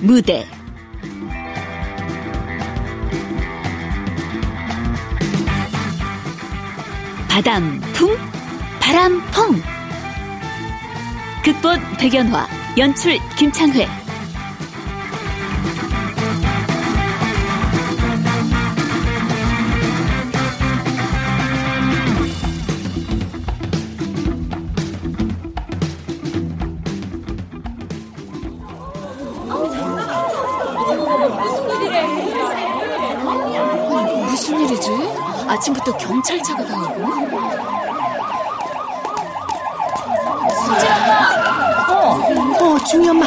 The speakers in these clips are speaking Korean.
무대. 바람풍 바람펑. 극본 백연화 연출 김창회 아침부터 경찰차가 다니고? 어, 어, 중이 엄마.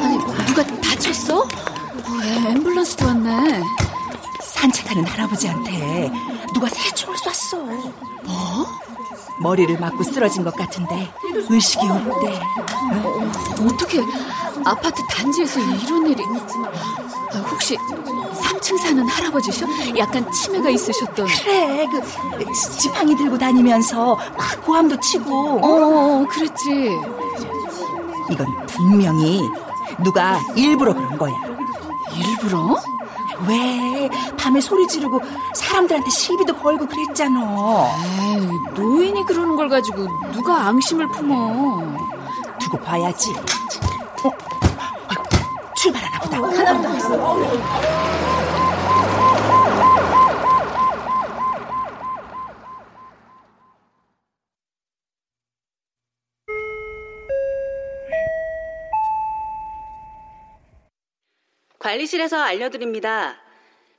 아니, 누가 다쳤어? 어, 앰뷸런스도 왔네. 산책하는 할아버지한테 누가 새 총을 쐈어. 뭐? 머리를 맞고 쓰러진 것 같은데 의식이 없대. 어, 어떻게 아파트 단지에서 이런 일이? 아, 혹시 3층 사는 할아버지셔? 약간 치매가 있으셨던. 그래, 그 지팡이 들고 다니면서 막 고함도 치고. 어, 그랬지. 이건 분명히 누가 일부러 그런 거야. 일부러? 왜 밤에 소리 지르고 사람들한테 시비도 걸고 그랬잖아. 에이, 노인이 그러는 걸 가지고 누가 앙심을 품어. 두고 봐야지. 어? 출발하나 보다. 관리실에서 알려드립니다.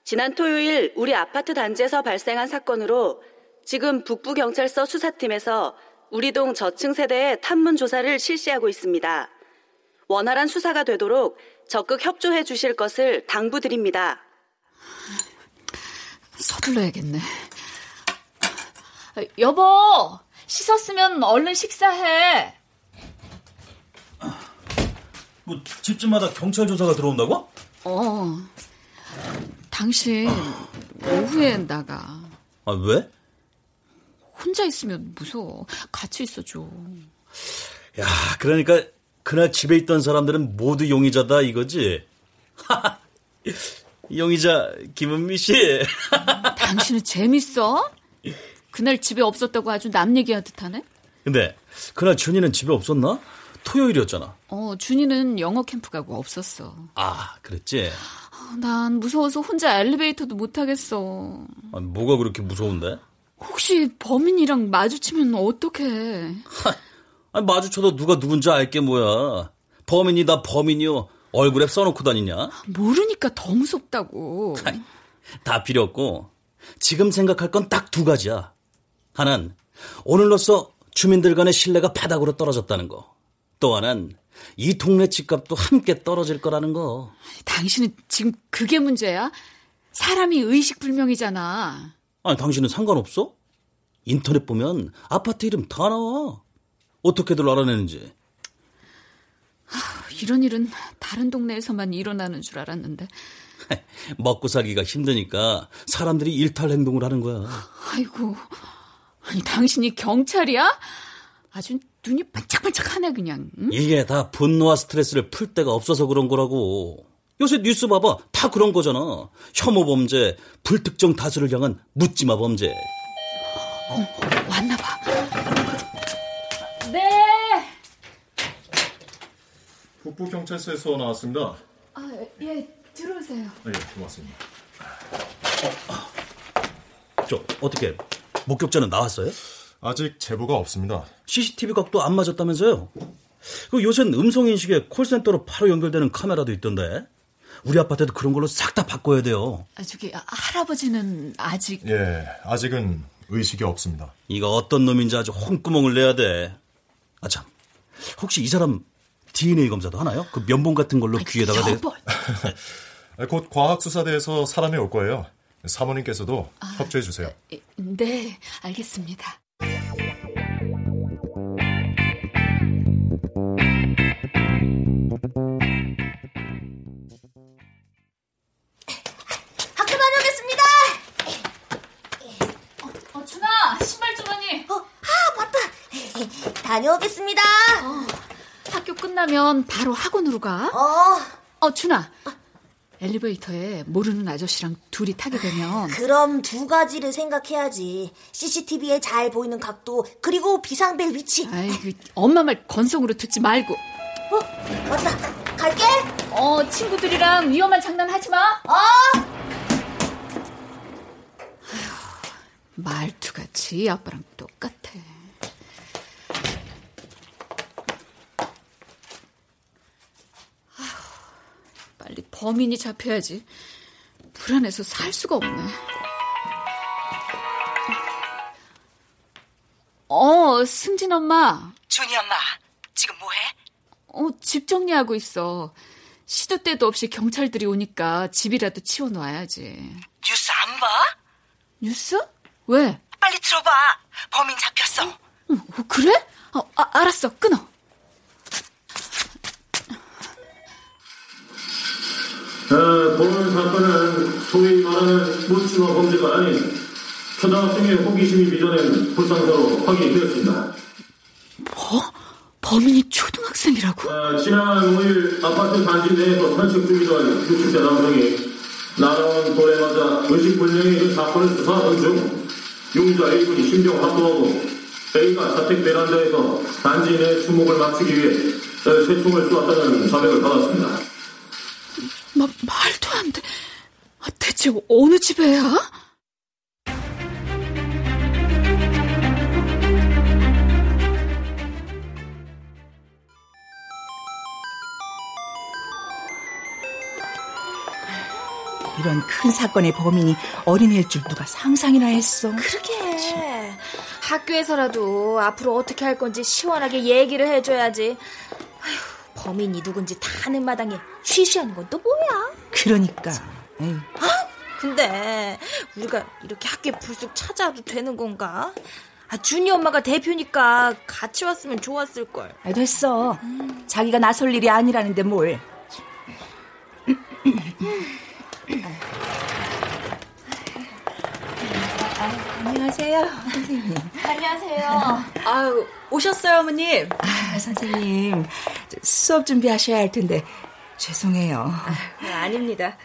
지난 토요일 우리 아파트 단지에서 발생한 사건으로 지금 북부경찰서 수사팀에서 우리 동 저층 세대의 탐문 조사를 실시하고 있습니다. 원활한 수사가 되도록 적극 협조해 주실 것을 당부드립니다. 서둘러야겠네. 여보, 씻었으면 얼른 식사해. 뭐 집집마다 경찰 조사가 들어온다고? 어. 당신 오후에 나가. 아 왜? 혼자 있으면 무서워. 같이 있어줘. 야, 그러니까 그날 집에 있던 사람들은 모두 용의자다 이거지? 용의자 김은미 씨. 당신은 재밌어? 그날 집에 없었다고 아주 남 얘기하듯 하네? 근데 그날 준이는 집에 없었나? 토요일이었잖아. 어, 준이는 영어 캠프 가고 없었어. 아, 그랬지? 난 무서워서 혼자 엘리베이터도 못 타겠어. 아, 뭐가 그렇게 무서운데? 혹시 범인이랑 마주치면 어떡해? 아니, 마주쳐도 누가 누군지 알게 뭐야. 범인이 다 범인이요. 얼굴에 써놓고 다니냐? 모르니까 더 무섭다고. 다 필요 없고 지금 생각할 건 딱 두 가지야. 하나는 오늘로써 주민들 간의 신뢰가 바닥으로 떨어졌다는 거. 또 하나는 이 동네 집값도 함께 떨어질 거라는 거. 당신은 지금 그게 문제야? 사람이 의식불명이잖아. 아니, 당신은 상관없어? 인터넷 보면 아파트 이름 다 나와. 어떻게들 알아내는지. 아, 이런 일은 다른 동네에서만 일어나는 줄 알았는데. 먹고 살기가 힘드니까 사람들이 일탈 행동을 하는 거야. 아이고, 아니 당신이 경찰이야? 아주 눈이 반짝반짝하네 그냥. 응? 이게 다 분노와 스트레스를 풀 데가 없어서 그런 거라고. 요새 뉴스 봐봐 다 그런 거잖아. 혐오 범죄, 불특정 다수를 향한 묻지마 범죄. 어, 왔나 봐. 네. 북부 경찰서에서 나왔습니다. 아, 예, 들어오세요. 네, 고맙습니다. 어, 저, 어떻게, 목격자는 나왔어요? 아직 제보가 없습니다. CCTV 각도 안 맞았다면서요? 그 요새는 음성인식에 콜센터로 바로 연결되는 카메라도 있던데. 우리 아파트도 그런 걸로 싹 다 바꿔야 돼요. 아, 저기, 할아버지는 아직. 예, 아직은 의식이 없습니다. 이거 어떤 놈인지 아주 홍구멍을 내야 돼. 아, 참. 혹시 이 사람 DNA 검사도 하나요? 그 면봉 같은 걸로 귀에다가 대. 곧 과학수사대에서 사람이 올 거예요. 사모님께서도 아, 협조해 주세요. 네, 알겠습니다. 신발 주머니. 어, 아, 맞다. 다녀오겠습니다. 어, 학교 끝나면 바로 학원으로 가. 어. 어, 준아. 엘리베이터에 모르는 아저씨랑 둘이 타게 되면 그럼 두 가지를 생각해야지. CCTV에 잘 보이는 각도 그리고 비상벨 위치. 아이 그 엄마 말 건성으로 듣지 말고. 어, 맞다. 갈게. 어, 친구들이랑 위험한 장난 하지 마. 어. 아휴, 말투같이 아빠랑 똑같아. 빨리 범인이 잡혀야지. 불안해서 살 수가 없네. 어, 승진 엄마. 준이 엄마, 지금 뭐해? 어, 집 정리하고 있어. 시도 때도 없이 경찰들이 오니까 집이라도 치워놔야지. 뉴스 안 봐? 뉴스? 왜? 빨리 들어봐. 범인 잡혔어. 어, 어, 그래? 어, 아, 알았어. 끊어. 본 사건은 소위 말하는 묻지마 범죄가 아닌 초등학생의 호기심이 빚어낸 불상사로 확인이 되었습니다. 뭐? 범인이 초등학생이라고? 아, 지난 5일 아파트 단지 내에서 산책 중이던 60대 남성이 날아온 돌에 맞아 의식불명의 그 사건을 수사하던 중 용자 A군이 심정 확보하고 A가 자택 베란다에서 단지 내 수목을 맞추기 위해 새총을 쏘았다는 자백을 받았습니다. 마, 말도 안 돼. 아, 대체 어느 집에야? 이런 큰 사건의 범인이 어린애일 줄 누가 상상이나 했어. 그러게. 학교에서라도 앞으로 어떻게 할 건지 시원하게 얘기를 해줘야지. 아휴. 범인이 누군지 다 아는 마당에 쉬쉬하는 건 또 뭐야? 그러니까. 아, 근데 우리가 이렇게 학교에 불쑥 찾아와도 되는 건가? 아, 준이 엄마가 대표니까 같이 왔으면 좋았을 걸. 아, 됐어. 음. 자기가 나설 일이 아니라는데 뭘. 아, 안녕하세요, 선생님. 안녕하세요. 아유, 오셨어요, 어머님? 아, 선생님. 수업 준비하셔야 할 텐데, 죄송해요. 아, 닙니다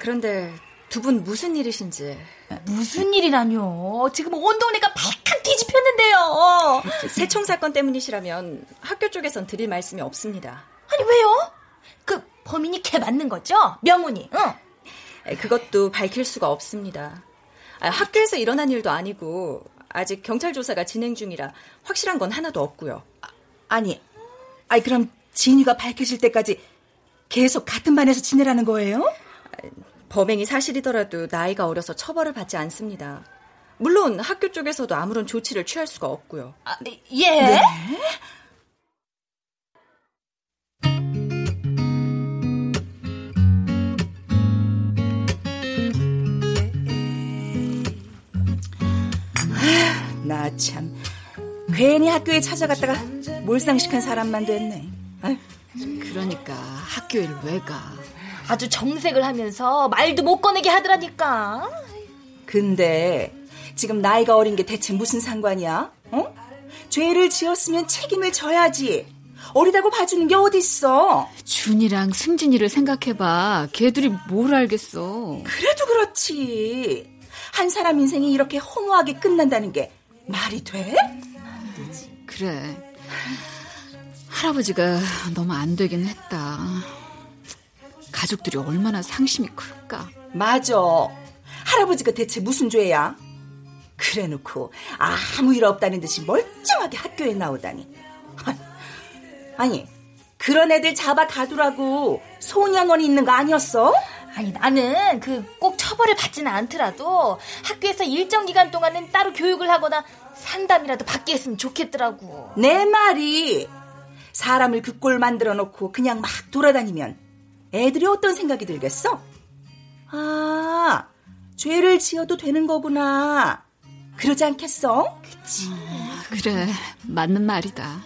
그런데 두 분 무슨 일이신지. 무슨 일이라뇨? 지금 온 동네가 발칵 뒤집혔는데요. 새총 사건 때문이시라면 학교 쪽에선 드릴 말씀이 없습니다. 아니, 왜요? 그 범인이 걔 맞는 거죠? 명훈이, 응. 그것도 밝힐 수가 없습니다. 아, 학교에서 일어난 일도 아니고 아직 경찰 조사가 진행 중이라 확실한 건 하나도 없고요. 아, 니 아니 그럼 진이가 밝혀질 때까지 계속 같은 반에서 지내라는 거예요? 범행이 사실이더라도 나이가 어려서 처벌을 받지 않습니다. 물론 학교 쪽에서도 아무런 조치를 취할 수가 없고요. 아, 예? 네? 나 참 괜히 학교에 찾아갔다가 몰상식한 사람만 됐네. 아유. 그러니까 학교에 왜 가? 아주 정색을 하면서 말도 못 꺼내게 하더라니까. 근데 지금 나이가 어린 게 대체 무슨 상관이야? 어? 죄를 지었으면 책임을 져야지. 어리다고 봐주는 게 어딨어? 준이랑 승진이를 생각해봐. 걔들이 뭘 알겠어. 그래도 그렇지. 한 사람 인생이 이렇게 허무하게 끝난다는 게 말이 돼? 그래. 할아버지가 너무 안 되긴 했다. 가족들이 얼마나 상심이 클까? 맞아. 할아버지가 대체 무슨 죄야? 그래 놓고 아무 일 없다는 듯이 멀쩡하게 학교에 나오다니. 아니, 그런 애들 잡아 가두라고 소년원이 있는 거 아니었어? 아니 나는 그 꼭 처벌을 받지는 않더라도 학교에서 일정 기간 동안은 따로 교육을 하거나 상담이라도 받게 했으면 좋겠더라고. 내 말이 사람을 그 꼴 만들어 놓고 그냥 막 돌아다니면 애들이 어떤 생각이 들겠어? 아, 죄를 지어도 되는 거구나. 그러지 않겠어? 그치. 어, 그래, 맞는 말이다.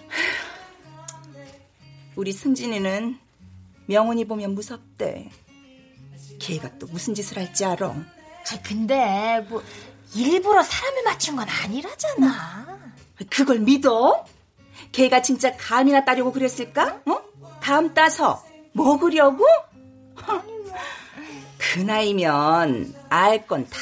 우리 승진이는 명훈이 보면 무섭대. 걔가 또 무슨 짓을 할지 알아. 아, 근데 뭐 일부러 사람을 맞춘 건 아니라잖아. 그걸 믿어? 걔가 진짜 감이나 따려고 그랬을까? 어? 감 따서 먹으려고? 그 나이면 알 건 다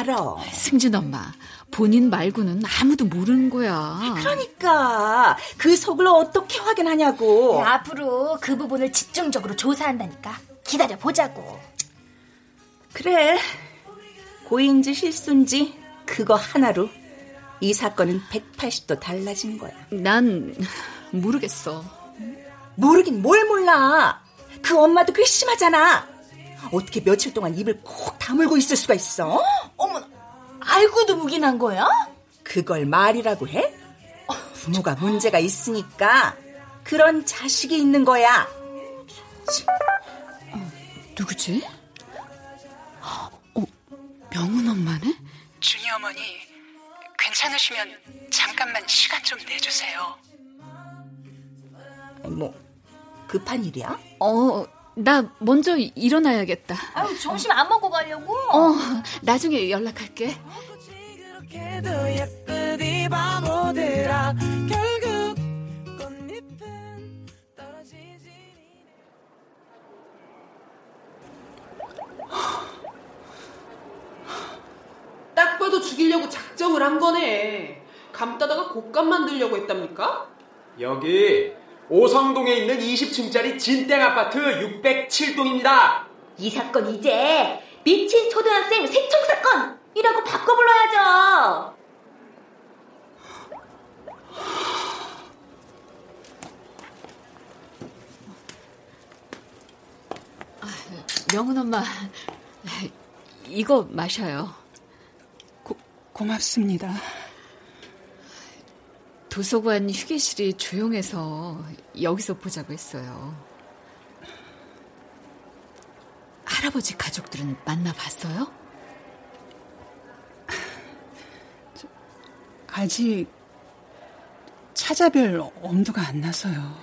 알아. 승진 엄마, 본인 말고는 아무도 모르는 거야. 그러니까 그 속을 어떻게 확인하냐고. 네, 앞으로 그 부분을 집중적으로 조사한다니까. 기다려 보자고. 그래. 고인지 실수인지 그거 하나로 이 사건은 180도 달라진 거야. 난 모르겠어. 모르긴 뭘 몰라. 그 엄마도 괘씸하잖아. 어떻게 며칠 동안 입을 콕 다물고 있을 수가 있어? 어머, 알고도 묵인한 거야? 그걸 말이라고 해? 부모가 문제가 있으니까 그런 자식이 있는 거야. 어, 누구지? 어, 명훈 엄마네? 준이 어머니, 괜찮으시면 잠깐만 시간 좀 내주세요. 뭐 급한 일이야? 어, 나 먼저 일어나야겠다. 아유, 점심 안 먹고 가려고? 어, 나중에 연락할게. 딱 봐도 죽이려고 작정을 한 거네. 감따다가 곶감 만들려고 했답니까? 여기 오성동에 있는 20층짜리 진땡 아파트 607동입니다. 이 사건 이제 미친 초등학생 세청 사건이라고 바꿔 불러야죠. 아, 명은 엄마, 이거 마셔요. 고, 고맙습니다. 도서관 휴게실이 조용해서 여기서 보자고 했어요. 할아버지 가족들은 만나봤어요? 아직 찾아뵐 엄두가 안 나서요.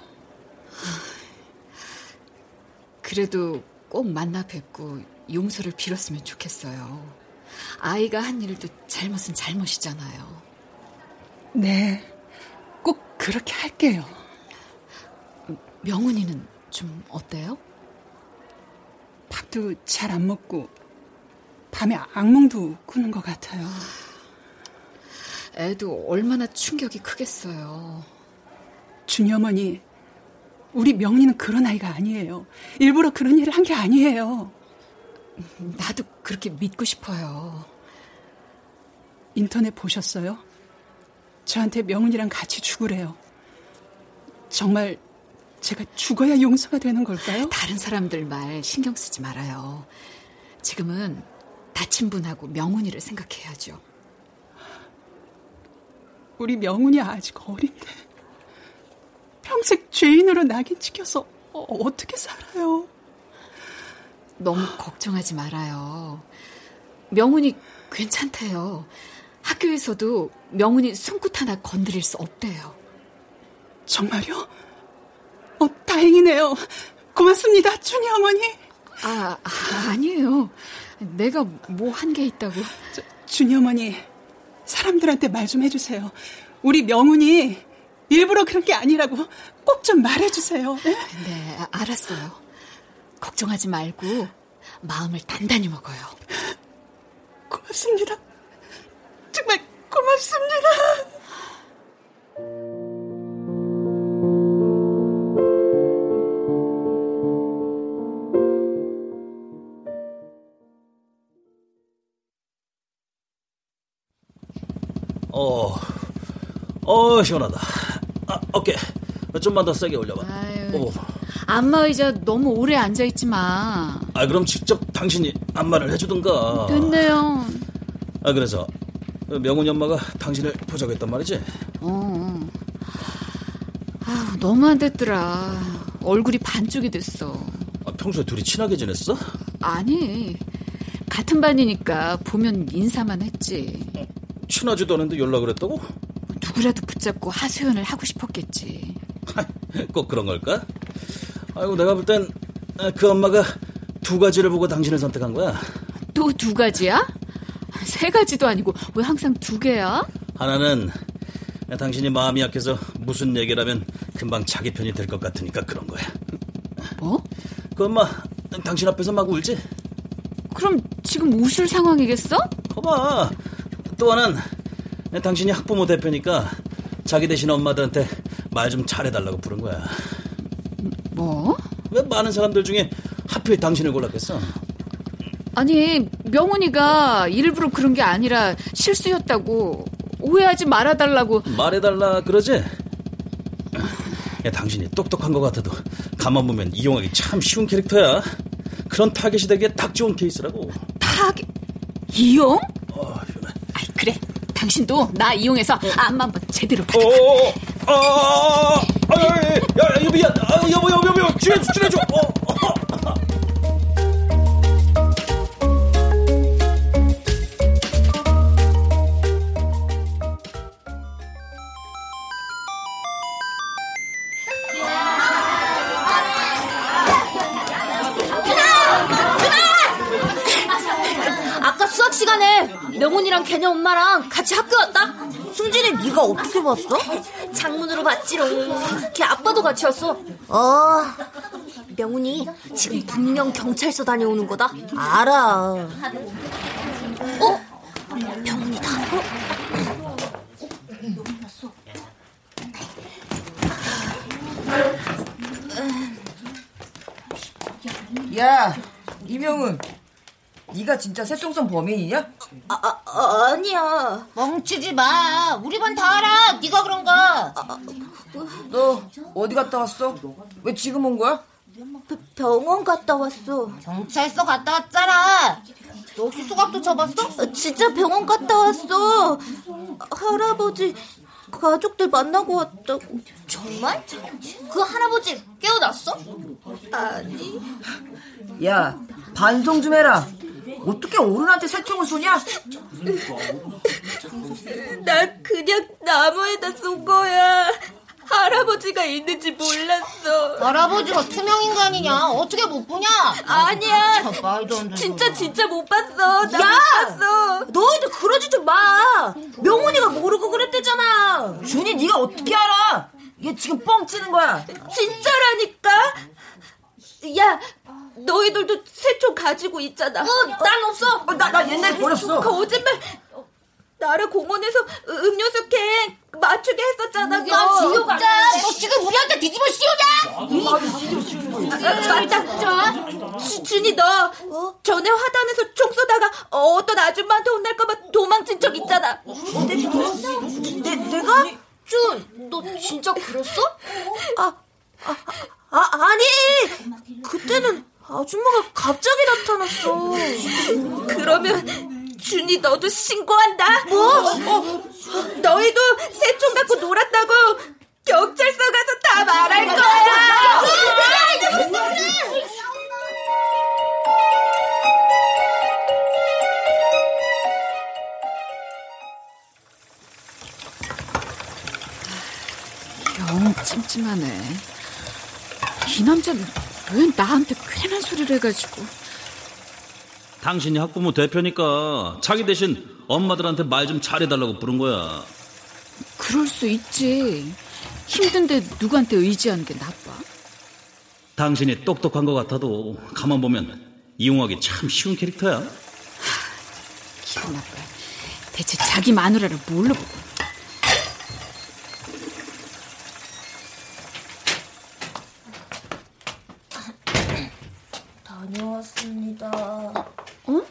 그래도 꼭 만나 뵙고 용서를 빌었으면 좋겠어요. 아이가 한 일도 잘못은 잘못이잖아요. 네, 꼭 그렇게 할게요. 명훈이는 좀 어때요? 밥도 잘 안 먹고 밤에 악몽도 꾸는 것 같아요. 애도 얼마나 충격이 크겠어요. 준이 어머니, 우리 명리는 그런 아이가 아니에요. 일부러 그런 일을 한 게 아니에요. 나도 그렇게 믿고 싶어요. 인터넷 보셨어요? 저한테 명훈이랑 같이 죽으래요. 정말 제가 죽어야 용서가 되는 걸까요? 다른 사람들 말 신경 쓰지 말아요. 지금은 다친 분하고 명훈이를 생각해야죠. 우리 명훈이 아직 어린데 평생 죄인으로 낙인 찍혀서 어, 떻게 살아요? 너무 걱정하지 말아요. 명훈이 괜찮대요. 학교에서도 명훈이 손끝 하나 건드릴 수 없대요. 정말요? 어, 다행이네요. 고맙습니다, 준이 어머니. 아, 아 니에요. 내가 뭐 한 게 있다고. 저, 준이 어머니, 사람들한테 말 좀 해주세요. 우리 명훈이 일부러 그런 게 아니라고 꼭 좀 말해주세요. 네? 네, 알았어요. 걱정하지 말고 마음을 단단히 먹어요. 고맙습니다. 정말 고맙습니다. 어, 어, 시원하다. 아, 어깨. 좀만 더 세게 올려봐. 아유, 오. 안마 의자 너무 오래 앉아 있지 마. 아, 그럼 직접 당신이 안마를 해주든가. 됐네요. 아, 그래서 명훈이 엄마가 당신을 보자고 했단 말이지? 어. 아, 아, 너무 안 됐더라. 얼굴이 반쪽이 됐어. 아, 평소에 둘이 친하게 지냈어? 아니, 같은 반이니까 보면 인사만 했지. 친하지도 않은데 연락을 했다고? 누구라도 붙잡고 하소연을 하고 싶었겠지. 꼭 그런 걸까? 아이고, 내가 볼 땐 그 엄마가 두 가지를 보고 당신을 선택한 거야. 또 두 가지야? 세 가지도 아니고 왜 항상 두 개야? 하나는 당신이 마음이 약해서 무슨 얘기를 하면 금방 자기 편이 될 것 같으니까 그런 거야. 뭐? 그 엄마 당신 앞에서 막 울지? 그럼 지금 우실 상황이겠어? 거봐. 또 하나는 당신이 학부모 대표니까 자기 대신 엄마들한테 말 좀 잘해달라고 부른 거야. 뭐? 왜 많은 사람들 중에 하필 당신을 골랐겠어? 아니 명훈이가 일부러 그런 게 아니라 실수였다고 오해하지 말아달라고 말해달라 그러지? 야, 당신이 똑똑한 것 같아도 가만 보면 이용하기 참 쉬운 캐릭터야. 그런 타겟이 되기에 딱 좋은 케이스라고. 타겟? 이용? 어, 아이 그래. 당신도 나 이용해서 안마 한번 제대로 받아. 어, 아, 아, 아, 야, 야, 야, 아, 여보, 여보, 여보, 줄여줘, 줄여줘. 어, 어. 아까 수학 시간에 명훈이랑 걔네 엄마랑 같이 학교 왔다. 승진이 네가 어떻게 봤어? 같이 왔어. 어. 명훈이 지금 분명 경찰서 다녀오는 거다. 알아. 어? 명훈이다. 야, 이명은 네가 진짜 새총선 범인이냐? 아, 아, 아, 아니야. 멍치지 마. 우리 반 다 알아. 네가 그런 거. 아, 너 어디 갔다 왔어? 왜 지금 온 거야? 병원 갔다 왔어. 경찰서 갔다 왔잖아. 너 수갑도 쳐봤어? 진짜 병원 갔다 왔어. 할아버지 가족들 만나고 왔다고. 정말? 그 할아버지 깨어났어? 아니. 야, 반성 좀 해라. 어떻게 어른한테 새총을 쏘냐? 나 그냥 나무에다 쏜 거야. 할아버지가 있는지 몰랐어. 할아버지가 투명 인간이냐? 어떻게 못 보냐? 아니야. 참, 말도 안 되는 진짜. 진짜 못 봤어. 나 야! 못 봤어. 너희들 그러지 좀 마. 명훈이가 모르고 그랬대잖아. 준이 네가 어떻게 알아? 얘 지금 뻥치는 거야. 진짜라니까. 야, 너희들도 새총 가지고 있잖아. 어, 난 없어. 나, 나 옛날에 버렸어. 거짓말. 나를 공원에서 음료수 캔 맞추게 했었잖아. 야, 너. 지효가. 너 지금 우리한테 뒤집어 씌우냐? 맞다. 주, 준이 너 전에 화단에서 총 쏘다가 어떤 아줌마한테 혼날까봐 도망친 적 있잖아. 내, 내가? 준, 너 진짜 그랬어? 아, 아, 아, 아니. 그때는 아줌마가 갑자기 나타났어. 그러면 준이 너도 신고한다. 뭐? 어, 너희도 새총 갖고 놀았다고 경찰서 가서 다 말할 거야. 영 찜찜하네. 이 남자는 왜 나한테 괜한 소리를 해가지고. 당신이 학부모 대표니까 자기 대신 엄마들한테 말 좀 잘해달라고 부른 거야. 그럴 수 있지. 힘든데 누구한테 의지하는 게 나빠? 당신이 똑똑한 것 같아도 가만 보면 이용하기 참 쉬운 캐릭터야. 기분 나빠. 대체 자기 마누라를 뭘로 보고. 다녀왔습니다. 어?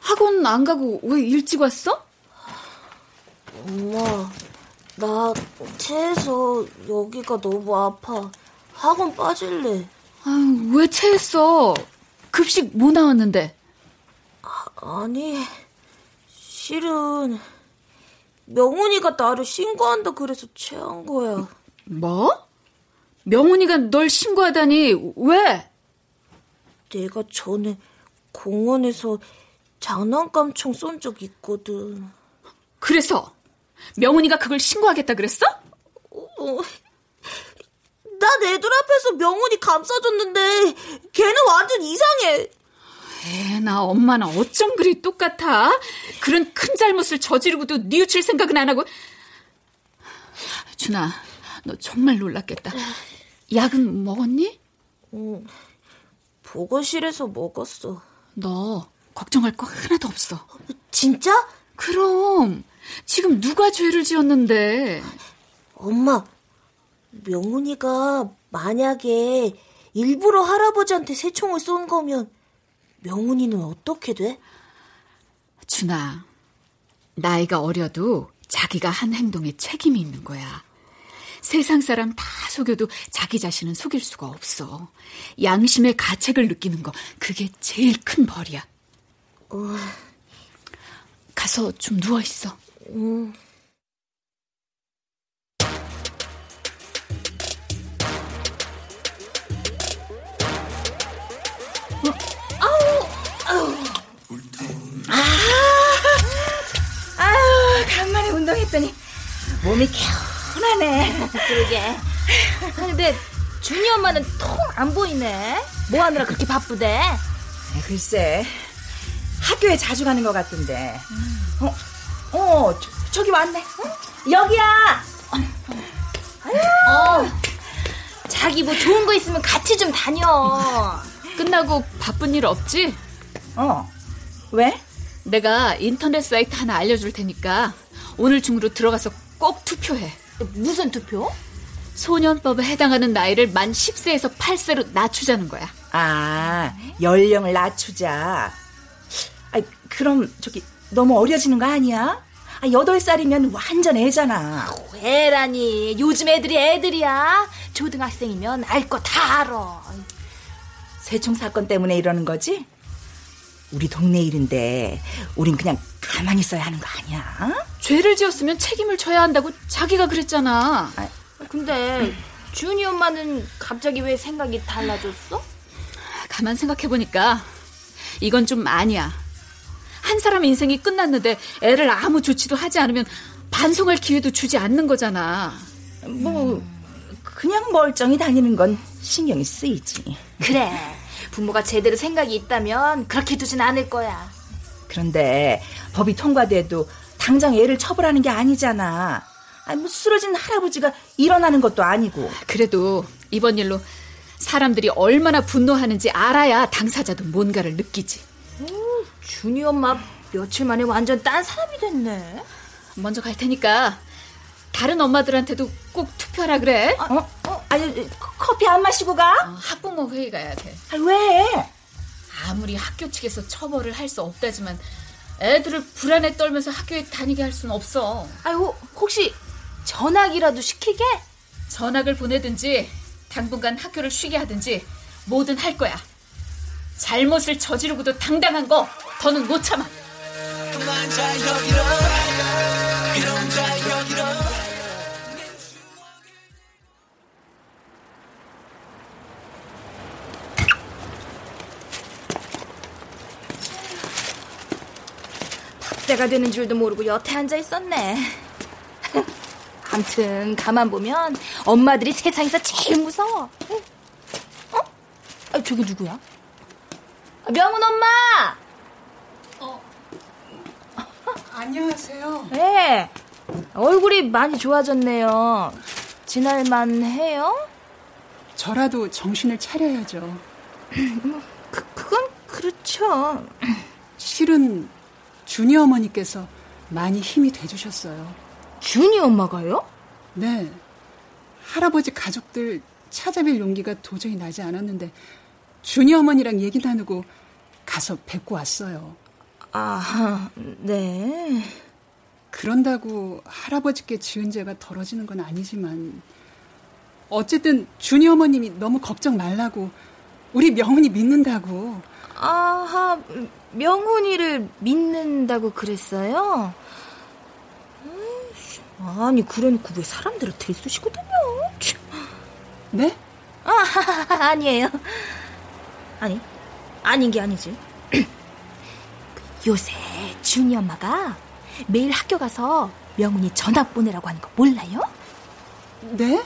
학원 안 가고 왜 일찍 왔어? 엄마, 나 체해서 여기가 너무 아파. 학원 빠질래. 아유, 왜 체했어? 급식 뭐 나왔는데? 아니, 실은 명훈이가 나를 신고한다 그래서 체한 거야. 뭐? 명훈이가 널 신고하다니 왜? 내가 전에 공원에서 장난감 총 쏜 적 있거든. 그래서 명훈이가 그걸 신고하겠다 그랬어? 어, 난 애들 앞에서 명훈이 감싸줬는데 걔는 완전 이상해. 에, 나 엄마는 어쩜 그리 똑같아? 그런 큰 잘못을 저지르고도 뉘우칠 생각은 안 하고. 준아, 너 정말 놀랐겠다. 약은 먹었니? 응. 보건실에서 먹었어. 너 걱정할 거 하나도 없어. 진짜? 그럼. 지금 누가 죄를 지었는데? 엄마, 명훈이가 만약에 일부러 할아버지한테 새총을 쏜 거면 명훈이는 어떻게 돼? 준아, 나이가 어려도 자기가 한 행동에 책임이 있는 거야. 세상 사람 다 속여도 자기 자신은 속일 수가 없어. 양심의 가책을 느끼는 거, 그게 제일 큰 벌이야. 어... 가서 좀 누워 있어. 음. 간만에 운동했더니 몸이 개운하네. 그러게. 근데 준이 엄마는 통 안 보이네. 뭐 하느라 그렇게 바쁘대? 글쎄, 학교에 자주 가는 것 같던데. 음. 어, 어, 저, 기 왔네. 어? 여기야. 어, 자기 뭐 좋은 거 있으면 같이 좀 다녀. 끝나고 바쁜 일 없지? 어. 왜? 내가 인터넷 사이트 하나 알려줄 테니까 오늘 중으로 들어가서 꼭 투표해. 무슨 투표? 소년법에 해당하는 나이를 만 10세에서 8세로 낮추자는 거야. 아, 연령을 낮추자. 아, 그럼 저기 너무 어려지는 거 아니야? 아, 8살이면 완전 애잖아. 애라니. 요즘 애들이 애들이야. 초등학생이면 알 거 다 알아. 세총 사건 때문에 이러는 거지? 우리 동네 일인데 우린 그냥 가만히 있어야 하는 거 아니야? 죄를 지었으면 책임을 져야 한다고 자기가 그랬잖아. 아, 근데 준이 엄마는 갑자기 왜 생각이 달라졌어? 가만 생각해보니까 이건 좀 아니야. 한 사람 인생이 끝났는데 애를 아무 조치도 하지 않으면 반성할 기회도 주지 않는 거잖아. 뭐 그냥 멀쩡히 다니는 건 신경이 쓰이지. 그래. 부모가 제대로 생각이 있다면 그렇게 두진 않을 거야. 그런데 법이 통과돼도 당장 애를 처벌하는 게 아니잖아. 아니, 뭐 쓰러진 할아버지가 일어나는 것도 아니고. 그래도 이번 일로 사람들이 얼마나 분노하는지 알아야 당사자도 뭔가를 느끼지. 오, 준이 엄마 며칠 만에 완전 딴 사람이 됐네. 먼저 갈 테니까 다른 엄마들한테도 꼭 투표하라 그래. 어? 어? 아니, 커피 안 마시고 가? 어, 학부모 회의 가야 돼. 아, 왜? 아무리 학교 측에서 처벌을 할 수 없다지만 애들을 불안에 떨면서 학교에 다니게 할 수는 없어. 아유, 혹시 전학이라도 시키게? 전학을 보내든지 당분간 학교를 쉬게 하든지 뭐든 할 거야. 잘못을 저지르고도 당당한 거 더는 못 참아. 때가 되는 줄도 모르고 여태 앉아 있었네. 암튼 가만 보면 엄마들이 세상에서 제일 무서워. 어? 아, 저기 누구야? 아, 명훈 엄마. 어. 안녕하세요. 네. 얼굴이 많이 좋아졌네요. 지날만 해요? 저라도 정신을 차려야죠. 뭐, 그, 그건 그렇죠. 실은 준이 어머니께서 많이 힘이 돼주셨어요. 준이 엄마가요? 네. 할아버지 가족들 찾아뵐 용기가 도저히 나지 않았는데 준이 어머니랑 얘기 나누고 가서 뵙고 왔어요. 아, 네. 그런다고 할아버지께 지은 죄가 덜어지는 건 아니지만 어쨌든 준이 어머님이 너무 걱정 말라고 우리 명훈이 믿는다고. 아하, 명훈이를 믿는다고 그랬어요? 아니 그래놓고 왜 사람들을 들쑤시거든요 네? 아, 아니에요. 아니, 아닌 게 아니지. 요새 준이 엄마가 매일 학교 가서 명훈이 전학 보내라고 하는 거 몰라요? 네?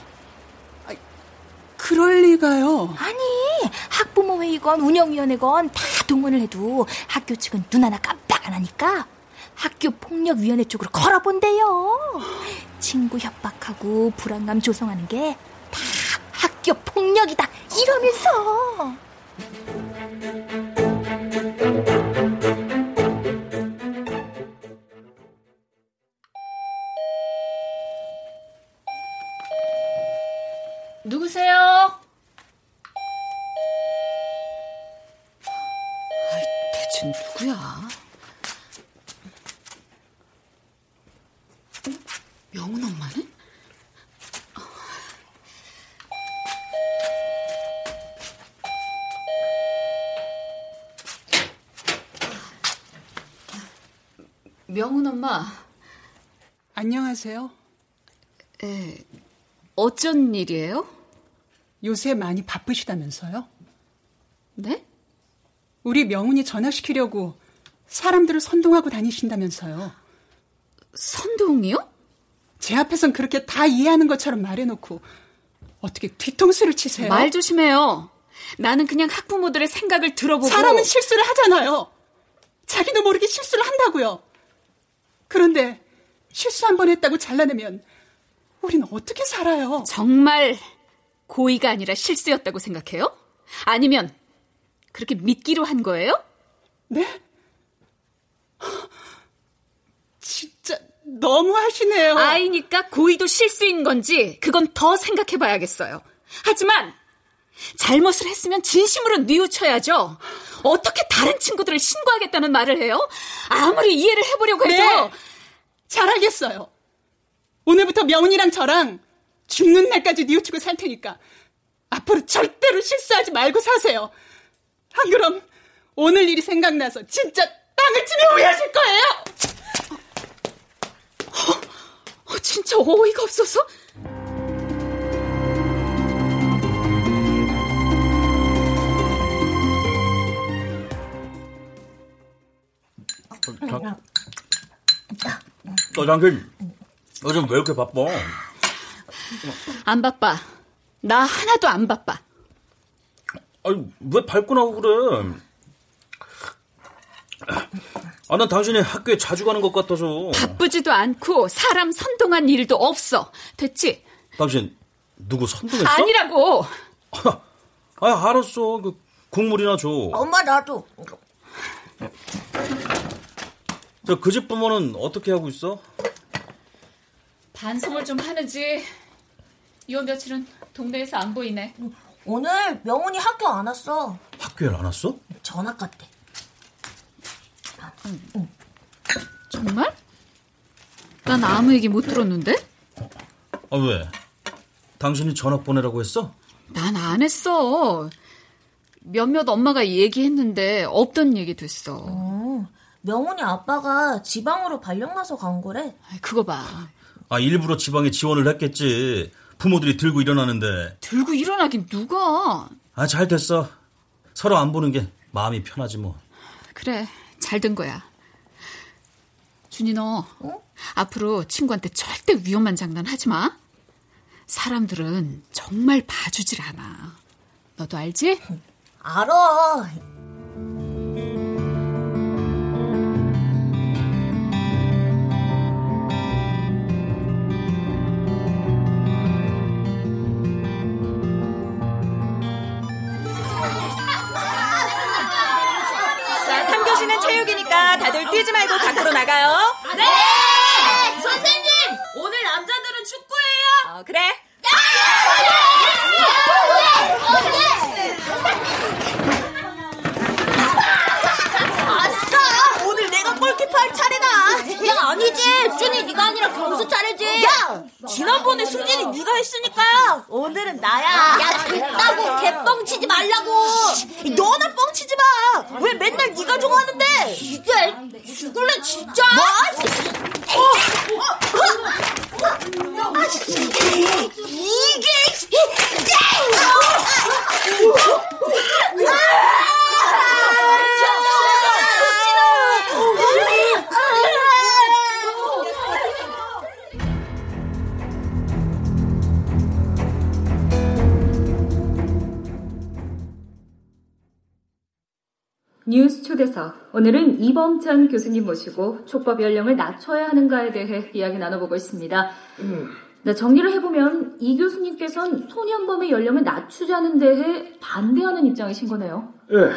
그럴 리가요. 아니, 학부모 회의건 운영위원회건 다 동원을 해도 학교 측은 눈 하나 깜빡 안 하니까 학교 폭력 위원회 쪽으로 걸어본대요. 친구 협박하고 불안감 조성하는 게 다 학교 폭력이다 이러면서. 안녕하세요. 예. 어쩐 일이에요? 요새 많이 바쁘시다면서요? 네? 우리 명훈이 전화시키려고 사람들을 선동하고 다니신다면서요. 선동이요? 제 앞에선 그렇게 다 이해하는 것처럼 말해놓고 어떻게 뒤통수를 치세요? 말 조심해요. 나는 그냥 학부모들의 생각을 들어보고 사람은 실수를 하잖아요. 자기도 모르게 실수를 한다고요. 그런데 실수 한 번 했다고 잘라내면 우리는 어떻게 살아요? 정말 고의가 아니라 실수였다고 생각해요? 아니면 그렇게 믿기로 한 거예요? 네? 진짜 너무 하시네요. 아이니까 고의도 실수인 건지 그건 더 생각해 봐야겠어요. 하지만 잘못을 했으면 진심으로 뉘우쳐야죠. 어떻게 다른 친구들을 신고하겠다는 말을 해요? 아무리 이해를 해보려고 해도 네, 잘 알겠어요. 오늘부터 명훈이랑 저랑 죽는 날까지 뉘우치고 살 테니까 앞으로 절대로 실수하지 말고 사세요. 안 그럼 오늘 일이 생각나서 진짜 땅을 치며 후회하실 거예요. 어, 진짜 어이가 없어서. 저 장님 요즘 왜 이렇게 바빠? 안 바빠. 나 하나도 안 바빠. 아니 왜 밟고 나오고 그래? 아, 난 당신이 학교에 자주 가는 것 같아서. 바쁘지도 않고 사람 선동한 일도 없어. 됐지? 당신 누구 선동했어? 아니라고. 아, 알았어. 그 국물이나 줘. 엄마 나도. 저 그 집 부모는 어떻게 하고 있어? 반성을 좀 하는지. 요 며칠은 동네에서 안 보이네. 오늘 명훈이 학교 안 왔어. 학교에 안 왔어? 전학 갔대. 정말? 난 아무 얘기 못 들었는데? 아, 왜? 당신이 전학 보내라고 했어? 난 안 했어. 몇몇 엄마가 얘기했는데 없던 얘기 됐어. 어, 명훈이 아빠가 지방으로 발령 나서 간 거래. 그거 봐. 아, 일부러 지방에 지원을 했겠지. 부모들이 들고 일어나는데. 들고 일어나긴 누가? 아, 잘 됐어. 서로 안 보는 게 마음이 편하지 뭐. 그래, 잘 된 거야. 준이 너 어? 앞으로 친구한테 절대 위험한 장난 하지 마. 사람들은 정말 봐주질 않아. 너도 알지? 알아. 다들 뛰지 말고 밖으로 나가요. 네! 선생님! 오늘 남자들은 축구예요. 어, 그래. 아싸! 오늘 내가 골키퍼 할 차례다. 야, 아니지. 준이 네가 아니라 경수 차례지. 야! 지난번에 승진이 네가 했으니까 오늘은 나야. 야, 됐다고 개뻥치지 말라고. 너나 뻥치지 마. 왜 맨날 네가 좋아하는데? 이게 죽을래 진짜. 뭐? 이 오늘은 이범찬 교수님 모시고 촉법 연령을 낮춰야 하는가에 대해 이야기 나눠보고 있습니다. 네, 정리를 해보면 이 교수님께서는 소년범의 연령을 낮추자는 데에 반대하는 입장이신 거네요. 예,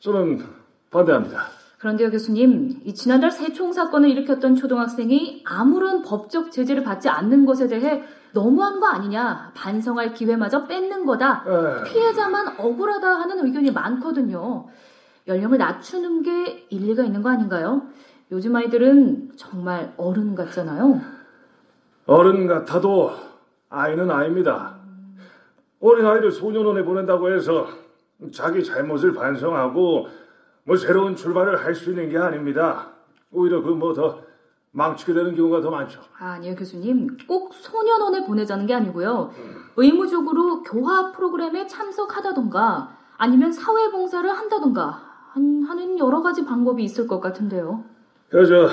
저는 반대합니다. 그런데요, 교수님, 이 지난달 세총 사건을 일으켰던 초등학생이 아무런 법적 제재를 받지 않는 것에 대해 너무한 거 아니냐, 반성할 기회마저 뺏는 거다, 에. 피해자만 억울하다 하는 의견이 많거든요. 연령을 낮추는 게 일리가 있는 거 아닌가요? 요즘 아이들은 정말 어른 같잖아요. 어른 같아도 아이는 아입니다. 어린 아이를 소년원에 보낸다고 해서 자기 잘못을 반성하고 뭐 새로운 출발을 할 수 있는 게 아닙니다. 오히려 그 뭐 더 망치게 되는 경우가 더 많죠. 아니요, 교수님. 꼭 소년원에 보내자는 게 아니고요. 의무적으로 교화 프로그램에 참석하다던가 아니면 사회봉사를 한다던가 한- 하는 여러 가지 방법이 있을 것 같은데요. 그저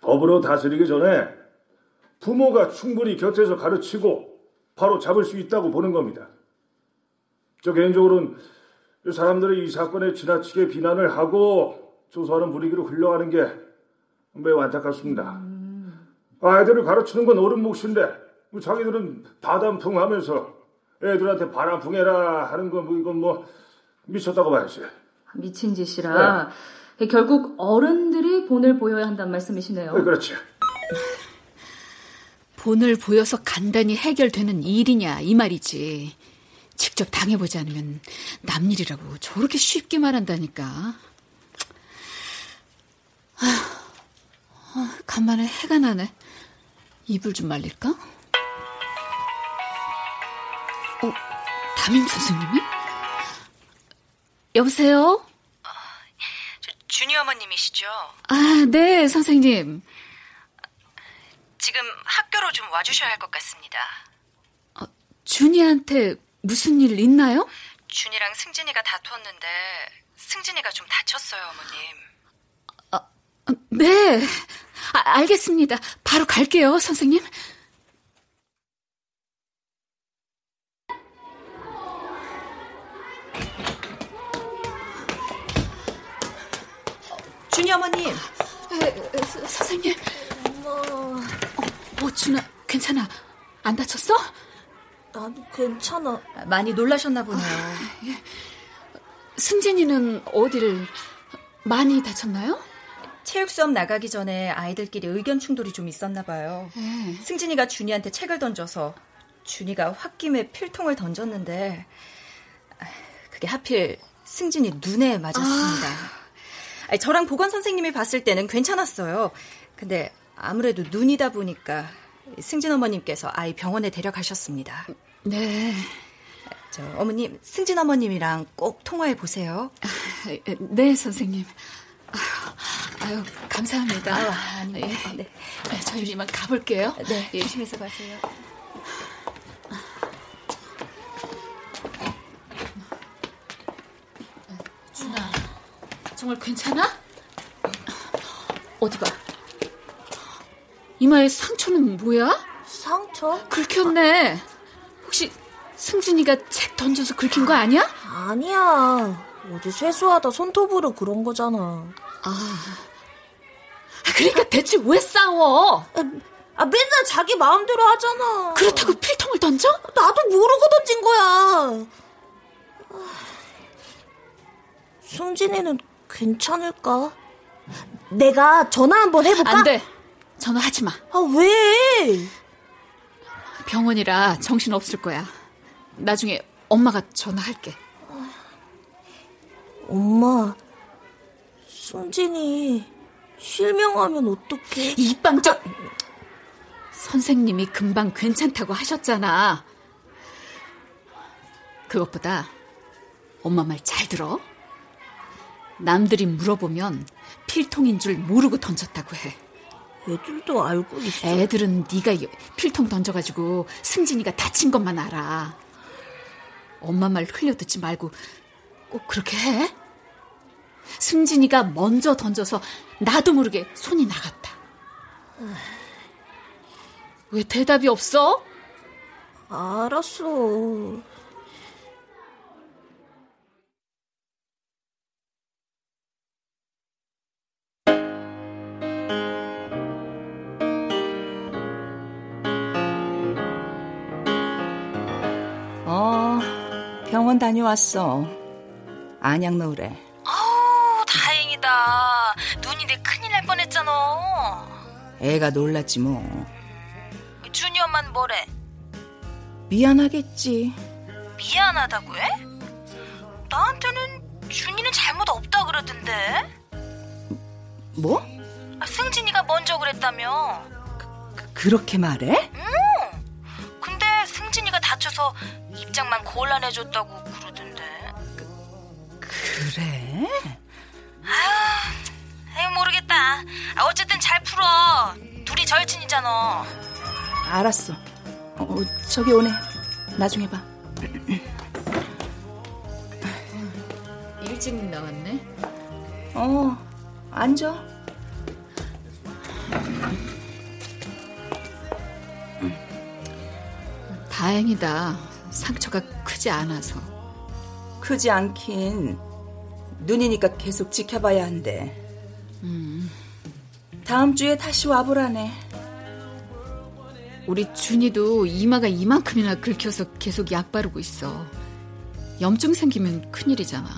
법으로 다스리기 전에 부모가 충분히 곁에서 가르치고 바로 잡을 수 있다고 보는 겁니다. 저 개인적으로는 이 사람들이 이 사건에 지나치게 비난을 하고 조소하는 분위기로 흘러가는 게 매우 안타깝습니다. 아이들을 가르치는 건 어른 몫인데 뭐 자기들은 바람풍 하면서 애들한테 바람풍해라 하는 건 뭐 이건 뭐 미쳤다고 봐야지. 미친 짓이라 결국 어른들이 본을 보여야 한다는 말씀이시네요. 네, 그렇지. 본을 보여서 간단히 해결되는 일이냐 이 말이지. 직접 당해보지 않으면 남 일이라고 저렇게 쉽게 말한다니까. 아, 아, 간만에 해가 나네. 이불 좀 말릴까? 어, 담임 선생님이? 여보세요? 준이 어머님이시죠? 아, 네, 선생님. 지금 학교로 좀 와주셔야 할 것 같습니다. 준이한테 무슨 일 있나요? 준이랑 승진이가 다투었는데 승진이가 좀 다쳤어요, 어머님. 네, 아, 알겠습니다. 바로 갈게요, 선생님. 준이 어머님. 에, 서- 선생님. 어, 어, 준아, 괜찮아? 안 다쳤어? 나도 괜찮아. 많이 놀라셨나 보네요. 승진이는 어디를 많이 다쳤나요? 체육 수업 나가기 전에 아이들끼리 의견 충돌이 좀 있었나 봐요. 승진이가 준이한테 책을 던져서 준이가 홧김에 필통을 던졌는데 아, 그게 하필 승진이 눈에 맞았습니다. 아 니, 저랑 보건 선생님이 봤을 때는 괜찮았어요. 근데 아무래도 눈이다 보니까 승진 어머님께서 아이 병원에 데려가셨습니다. 네. 저 어머님 승진 어머님이랑 꼭 통화해 보세요. 네, 선생님. 아유, 감사합니다. 아유. 예. 네. 네, 저희 이만 가볼게요. 네, 예. 조심해서 가세요. 준아, 정말 괜찮아? 어디 봐. 이마에 상처는 뭐야? 상처? 긁혔네. 혹시 승진이가 책 던져서 긁힌 거 아니야? 아니야. 어제 세수하다 손톱으로 그런 거잖아. 아. 그러니까 대체 왜 싸워? 아, 맨날 자기 마음대로 하잖아. 그렇다고 필통을 던져? 나도 모르고 던진 거야. 아, 승진이는 괜찮을까? 내가 전화 한번 해볼까? 안 돼. 전화하지 마. 아, 왜? 병원이라 정신 없을 거야. 나중에 엄마가 전화할게. 엄마, 승진이 실명하면 어떡해? 이빵적 선생님이 금방 괜찮다고 하셨잖아. 그것보다 엄마 말 잘 들어. 남들이 물어보면 필통인 줄 모르고 던졌다고 해. 애들도 알고 있어. 애들은 네가 필통 던져가지고 승진이가 다친 것만 알아. 엄마 말 흘려듣지 말고 꼭 그렇게 해. 승진이가 먼저 던져서 나도 모르게 손이 나갔다. 왜 대답이 없어? 알았어. 병원 다녀왔어. 안약 넣으래. 아우, 다행이다. 눈이 내 큰일 날 뻔했잖아. 애가 놀랐지 뭐. 준이 엄마는 뭐래? 미안하겠지. 미안하다고 해? 나한테는 준이는 잘못 없다 그러던데. 뭐? 아, 승진이가 먼저 그랬다며. 그렇게 말해? 응. 승진이가 다쳐서 입장만 곤란해졌다고 그러던데. 그 래? 아유, 아유 모르겠다. 아, 어쨌든 잘 풀어. 둘이 절친이잖아. 알았어. 어, 저기 오네. 나중에 봐. 일찍 나왔네. 어, 앉아. 다행이다. 상처가 크지 않아서. 크지 않긴. 눈이니까 계속 지켜봐야 한대. 음. 다음 주에 다시 와보라네. 우리 준이도 이마가 이만큼이나 긁혀서 계속 약 바르고 있어. 염증 생기면 큰일이잖아.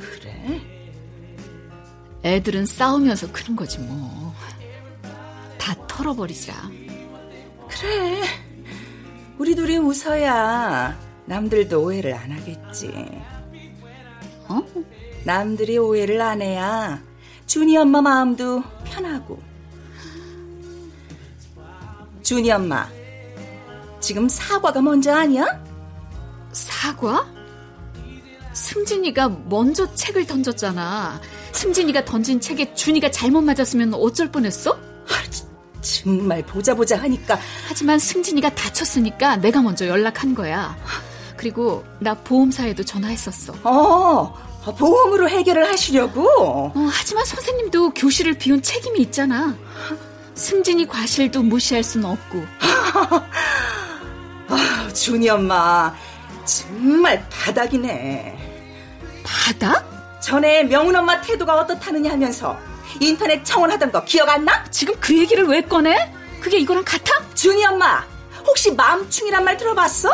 그래? 애들은 싸우면서 크는 거지 뭐. 다 털어버리자. 그래. 우리 둘이 웃어야 남들도 오해를 안 하겠지. 어? 남들이 오해를 안 해야 준이 엄마 마음도 편하고. 준이 엄마, 지금 사과가 먼저 아니야? 사과? 승진이가 먼저 책을 던졌잖아. 승진이가 던진 책에 준이가 잘못 맞았으면 어쩔 뻔했어? 정말 보자 보자 하니까. 하지만 승진이가 다쳤으니까 내가 먼저 연락한 거야. 그리고 나 보험사에도 전화했었어. 어, 보험으로 해결을 하시려고? 어, 하지만 선생님도 교실을 비운 책임이 있잖아. 승진이 과실도 무시할 수는 없고. 아, 준이 엄마 정말 바닥이네. 바닥? 전에 명훈 엄마 태도가 어떻다느냐 하면서 인터넷 청원하던 거 기억 안 나? 지금 그 얘기를 왜 꺼내? 그게 이거랑 같아? 준이 엄마 혹시 맘충이란 말 들어봤어?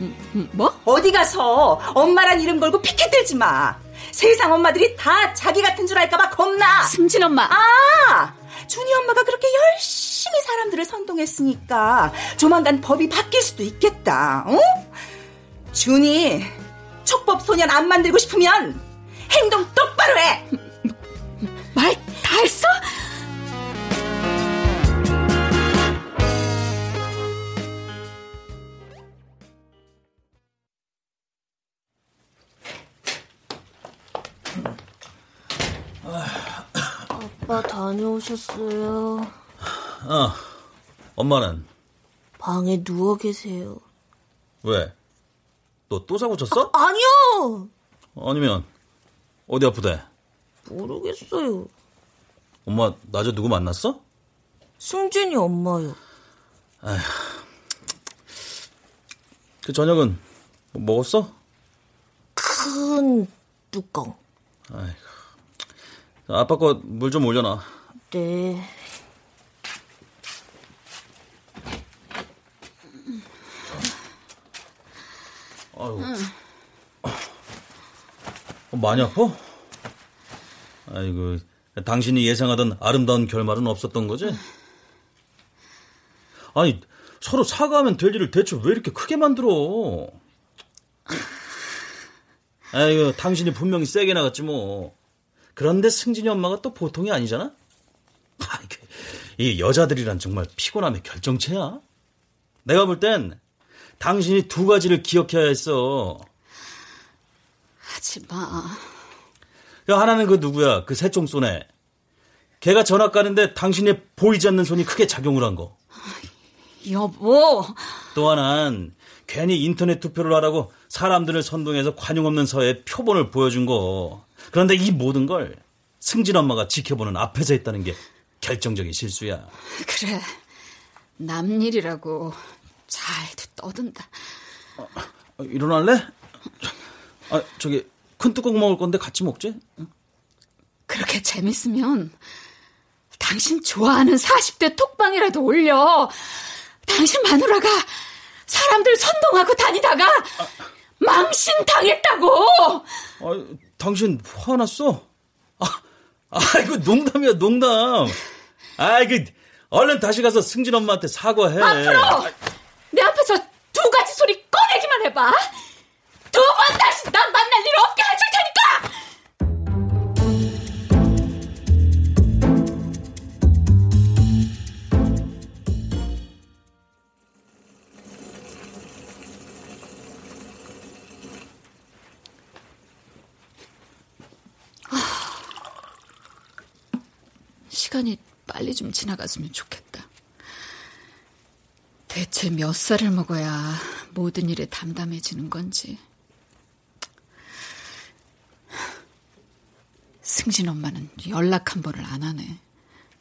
음, 음, 뭐? 어디 가서 엄마란 이름 걸고 피켓 들지 마. 세상 엄마들이 다 자기 같은 줄 알까봐 겁나. 승진 엄마. 아, 준이 엄마가 그렇게 열심히 사람들을 선동했으니까 조만간 법이 바뀔 수도 있겠다. 어? 준이 촉법 소년 안 만들고 싶으면 행동 똑바로 해. 말 다 했어? 아빠 다녀오셨어요. 어, 엄마는? 방에 누워 계세요. 왜? 너 또 사고 쳤어? 아, 아니요! 아니면, 어디 아프대? 모르겠어요. 엄마, 낮에 누구 만났어? 승진이 엄마요. 아휴. 그 저녁은 뭐 먹었어? 큰 뚜껑. 아이고. 아빠 거 물 좀 올려놔. 네. 아유. 어, 많이 아파? 아이고, 당신이 예상하던 아름다운 결말은 없었던 거지? 아니, 서로 사과하면 될 일을 대체 왜 이렇게 크게 만들어? 아이고, 당신이 분명히 세게 나갔지 뭐. 그런데 승진이 엄마가 또 보통이 아니잖아? 아이고, 이 여자들이란 정말 피곤함의 결정체야. 내가 볼 땐 당신이 두 가지를 기억해야 했어. 하지 마. 야, 하나는 그 누구야? 그 새총 쏘네. 걔가 전학 가는데 당신의 보이지 않는 손이 크게 작용을 한 거. 여보. 또 하나는 괜히 인터넷 투표를 하라고 사람들을 선동해서 관용 없는 사회에 표본을 보여준 거. 그런데 이 모든 걸 승진 엄마가 지켜보는 앞에서 했다는 게 결정적인 실수야. 그래. 남 일이라고 잘도 떠든다. 어, 일어날래? 아, 저기 큰 뚜껑 먹을 건데 같이 먹지? 그렇게 재밌으면 당신 좋아하는 40대 톡방이라도 올려. 당신 마누라가 사람들 선동하고 다니다가 망신 당했다고! 아, 당신 화났어? 아, 아이고, 농담이야, 농담. 아이고, 얼른 다시 가서 승진 엄마한테 사과해. 앞으로! 내 앞에서 두 가지 소리 꺼내기만 해봐! 두 번 다시 난 만날 일 없게 해줄 테니까! 시간이 빨리 좀 지나갔으면 좋겠다. 대체 몇 살을 먹어야 모든 일에 담담해지는 건지. 승진 엄마는 연락 한 번을 안 하네.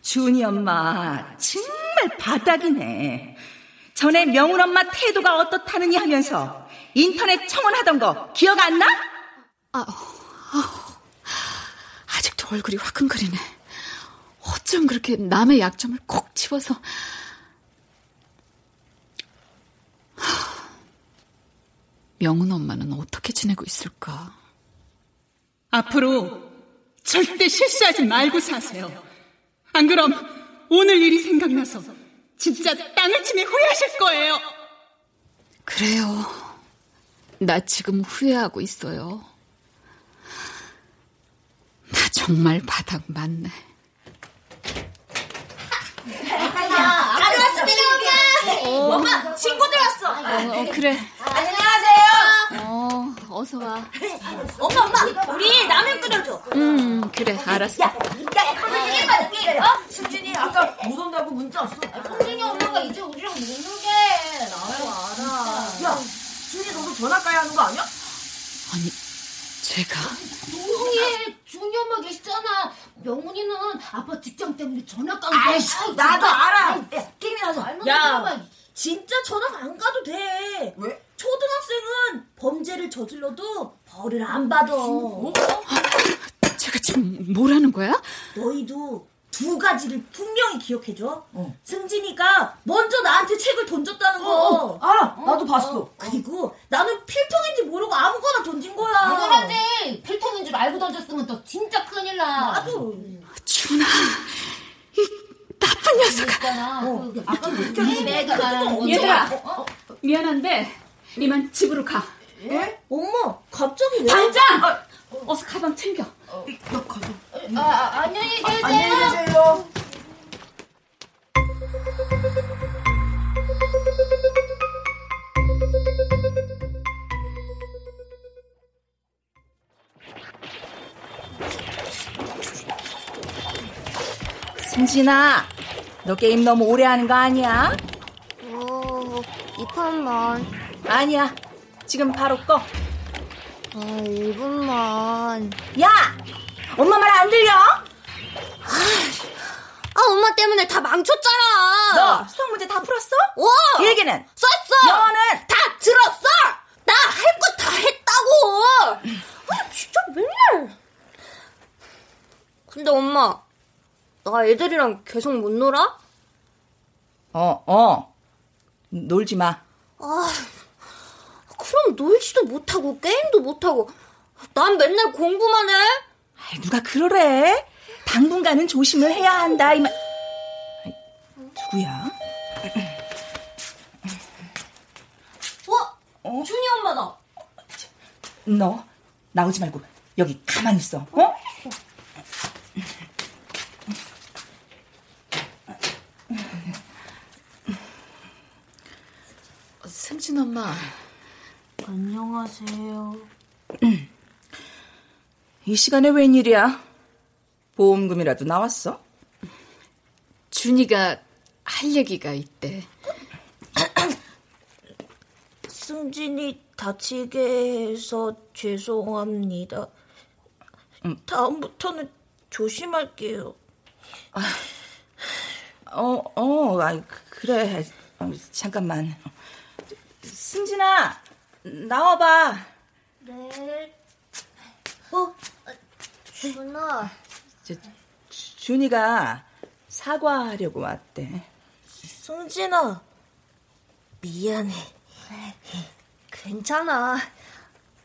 준이 엄마 정말 바닥이네. 전에 명훈 엄마 태도가 어떻다느니 하면서 인터넷 청원하던 거 기억 안 나? 아, 아, 아직도 얼굴이 화끈거리네. 어쩜 그렇게 남의 약점을 콕 집어서 명은 엄마는 어떻게 지내고 있을까? 앞으로 절대 실수하지 말고 사세요. 안 그럼 오늘 일이 생각나서 진짜 땅을 치며 후회하실 거예요. 그래요. 나 지금 후회하고 있어요. 나 정말 바닥 맞네. 다녀왔습니다, 엄마. 엄마, 친구들 왔어. 어, 그래. 안녕하세요. 어, 어서 와. 엄마, 엄마, 우리 라면 끓여줘. 음, 그래, 알았어. 야, 일만 기다려. 승진이 아까 못 온다고 문자 왔어. 승진이 엄마가 이제 우리랑 못 놀게. 나도 알아. 야, 준이 너도 전화 가야 하는 거 아니야? 아니, 제가? 조용히 준이 엄마 계시잖아. 명훈이는 아빠 직장 때문에 전화 깐 거야. 아이씨, 나도 알아. 야, 게임이나 하자. 야, 진짜 전학 안 가도 돼. 왜? 초등학생은 범죄를 저질러도 벌을 안 받아. 제가 지금 뭐라는 거야? 너희도 두 가지를 분명히 기억해줘. 승진이가 먼저 나한테 책을 던졌다는 거. 어, 어, 알아. 나도 봤어. 그리고 나는 필통인지 모르고 아무거나 던진 거야. 당연하지. 필통인 줄 알고 던졌으면 또 진짜 큰일 나. 맞아. 준아, 이 나쁜 녀석아. 아까 내가 말하는 거. 얘들아, 미안한데 이만 집으로 가. 예? 엄마, 갑자기 왜? 당장! 어서 가방 챙겨. 아, 아, 안녕히 계세요. 안녕히 계세요. 승진아, 너 게임 너무 오래 하는 거 아니야? 어, 이 판만. 아니야. 지금 바로 꺼. 아, 1분만. 야! 엄마 말 안 들려? 아, 엄마 때문에 다 망쳤잖아. 너 수학 문제 다 풀었어? 어! 일기는? 썼어! 영어는? 다 들었어! 나 할 거 다 했다고! 아, 진짜 맨날. 근데 엄마, 나 애들이랑 계속 못 놀아? 어, 어. 놀지 마. 아, 그럼 놀지도 못하고 게임도 못하고 난 맨날 공부만 해. 아이, 누가 그러래? 당분간은 조심을 해야 한다. 이 말. 아이, 누구야? 어? 준이 엄마다. 너 나오지 말고 여기 가만히 있어. 어? 승진 엄마. 안녕하세요. 이 시간에 웬일이야? 보험금이라도 나왔어? 준이가 할 얘기가 있대. 승진이 다치게 해서 죄송합니다. 다음부터는 조심할게요. 어, 어, 아, 그래. 어, 잠깐만. 승진아, 나와봐. 네. 어? 준아. 저, 준이가 사과하려고 왔대. 승진아, 미안해. 괜찮아.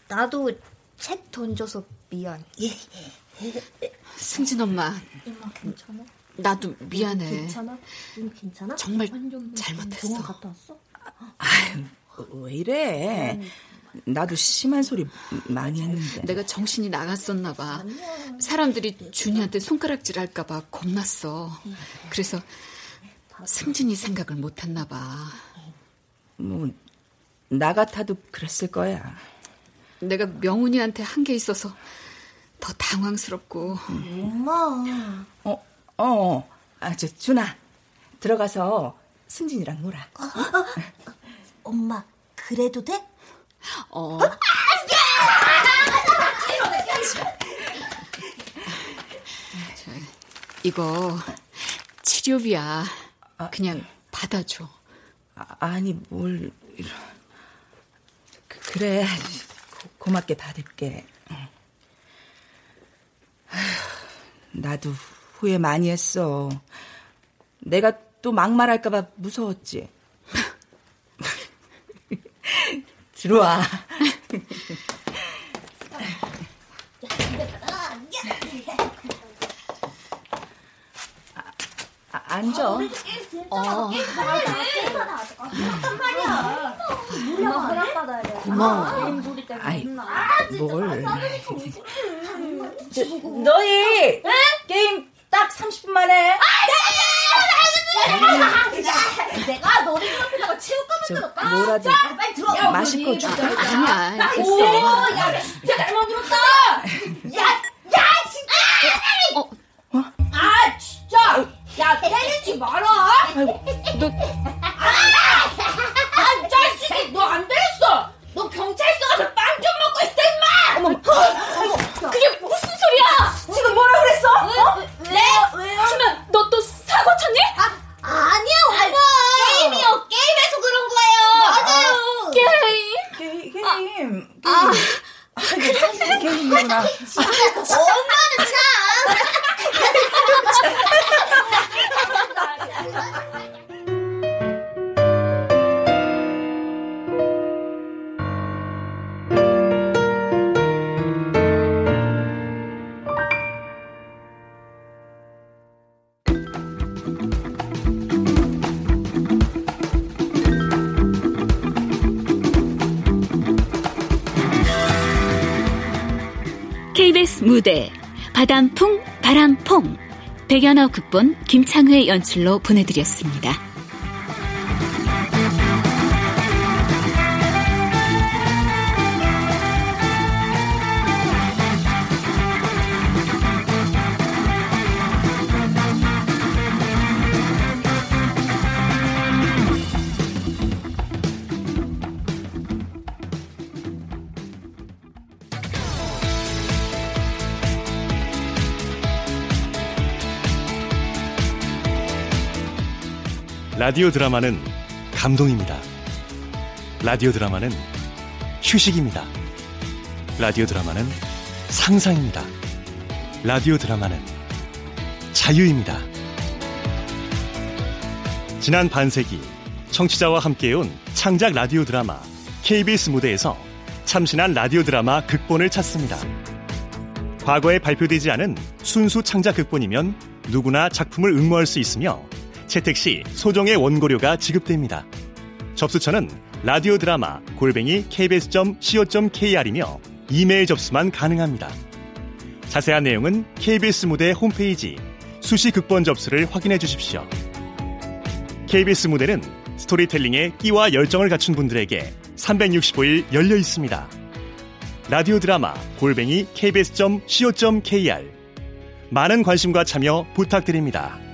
나도 책 던져서 미안. 승진 엄마. 엄마 괜찮아? 나도 미안해. 괜찮아? 괜찮아? 정말 잘못했어. 병원 갔다 왔어? 아유, 왜 이래? 나도 심한 소리 많이 했는데. 내가 정신이 나갔었나 봐. 사람들이 준이한테 손가락질 할까 봐 겁났어. 그래서 승진이 생각을 못 했나 봐. 뭐, 나 같아도 그랬을 거야. 내가 명훈이한테 한 게 있어서 더 당황스럽고. 엄마. 어, 어. 아, 저, 준아. 들어가서 승진이랑 놀아. 엄마, 그래도 돼? 어. 저, 이거 치료비야. 그냥 받아줘. 아, 니 뭘. 그, 그래. 고, 고맙게 받을게. 나도 후회 많이 했어. 내가 또 막말할까봐 무서웠지. 들어와. 아, 앉아. 어. 고마워. 아이, 뭘. 저, 너희 게임 딱 30분 만에. 내가 너네 앞에다가 체육관 저 뭐라도 빨리 들어가. 마실 거 줄까? 아니야. 오, 야, 진짜 잘 만들었다. 야, 야, 진짜. 어, 아, 진짜. 야, 때리지 마라. 너. 아, 아, 백연어 극본 김창회 연출로 보내드렸습니다. 라디오 드라마는 감동입니다. 라디오 드라마는 휴식입니다. 라디오 드라마는 상상입니다. 라디오 드라마는 자유입니다. 지난 반세기 청취자와 함께해온 창작 라디오 드라마 KBS 무대에서 참신한 라디오 드라마 극본을 찾습니다. 과거에 발표되지 않은 순수 창작 극본이면 누구나 작품을 응모할 수 있으며 채택 시 소정의 원고료가 지급됩니다. 접수처는 라디오 드라마 골뱅이 kbs.co.kr이며 이메일 접수만 가능합니다. 자세한 내용은 KBS 무대 홈페이지 수시 극본 접수를 확인해 주십시오. KBS 무대는 스토리텔링에 끼와 열정을 갖춘 분들에게 365일 열려 있습니다. 라디오 드라마 골뱅이 kbs.co.kr 많은 관심과 참여 부탁드립니다.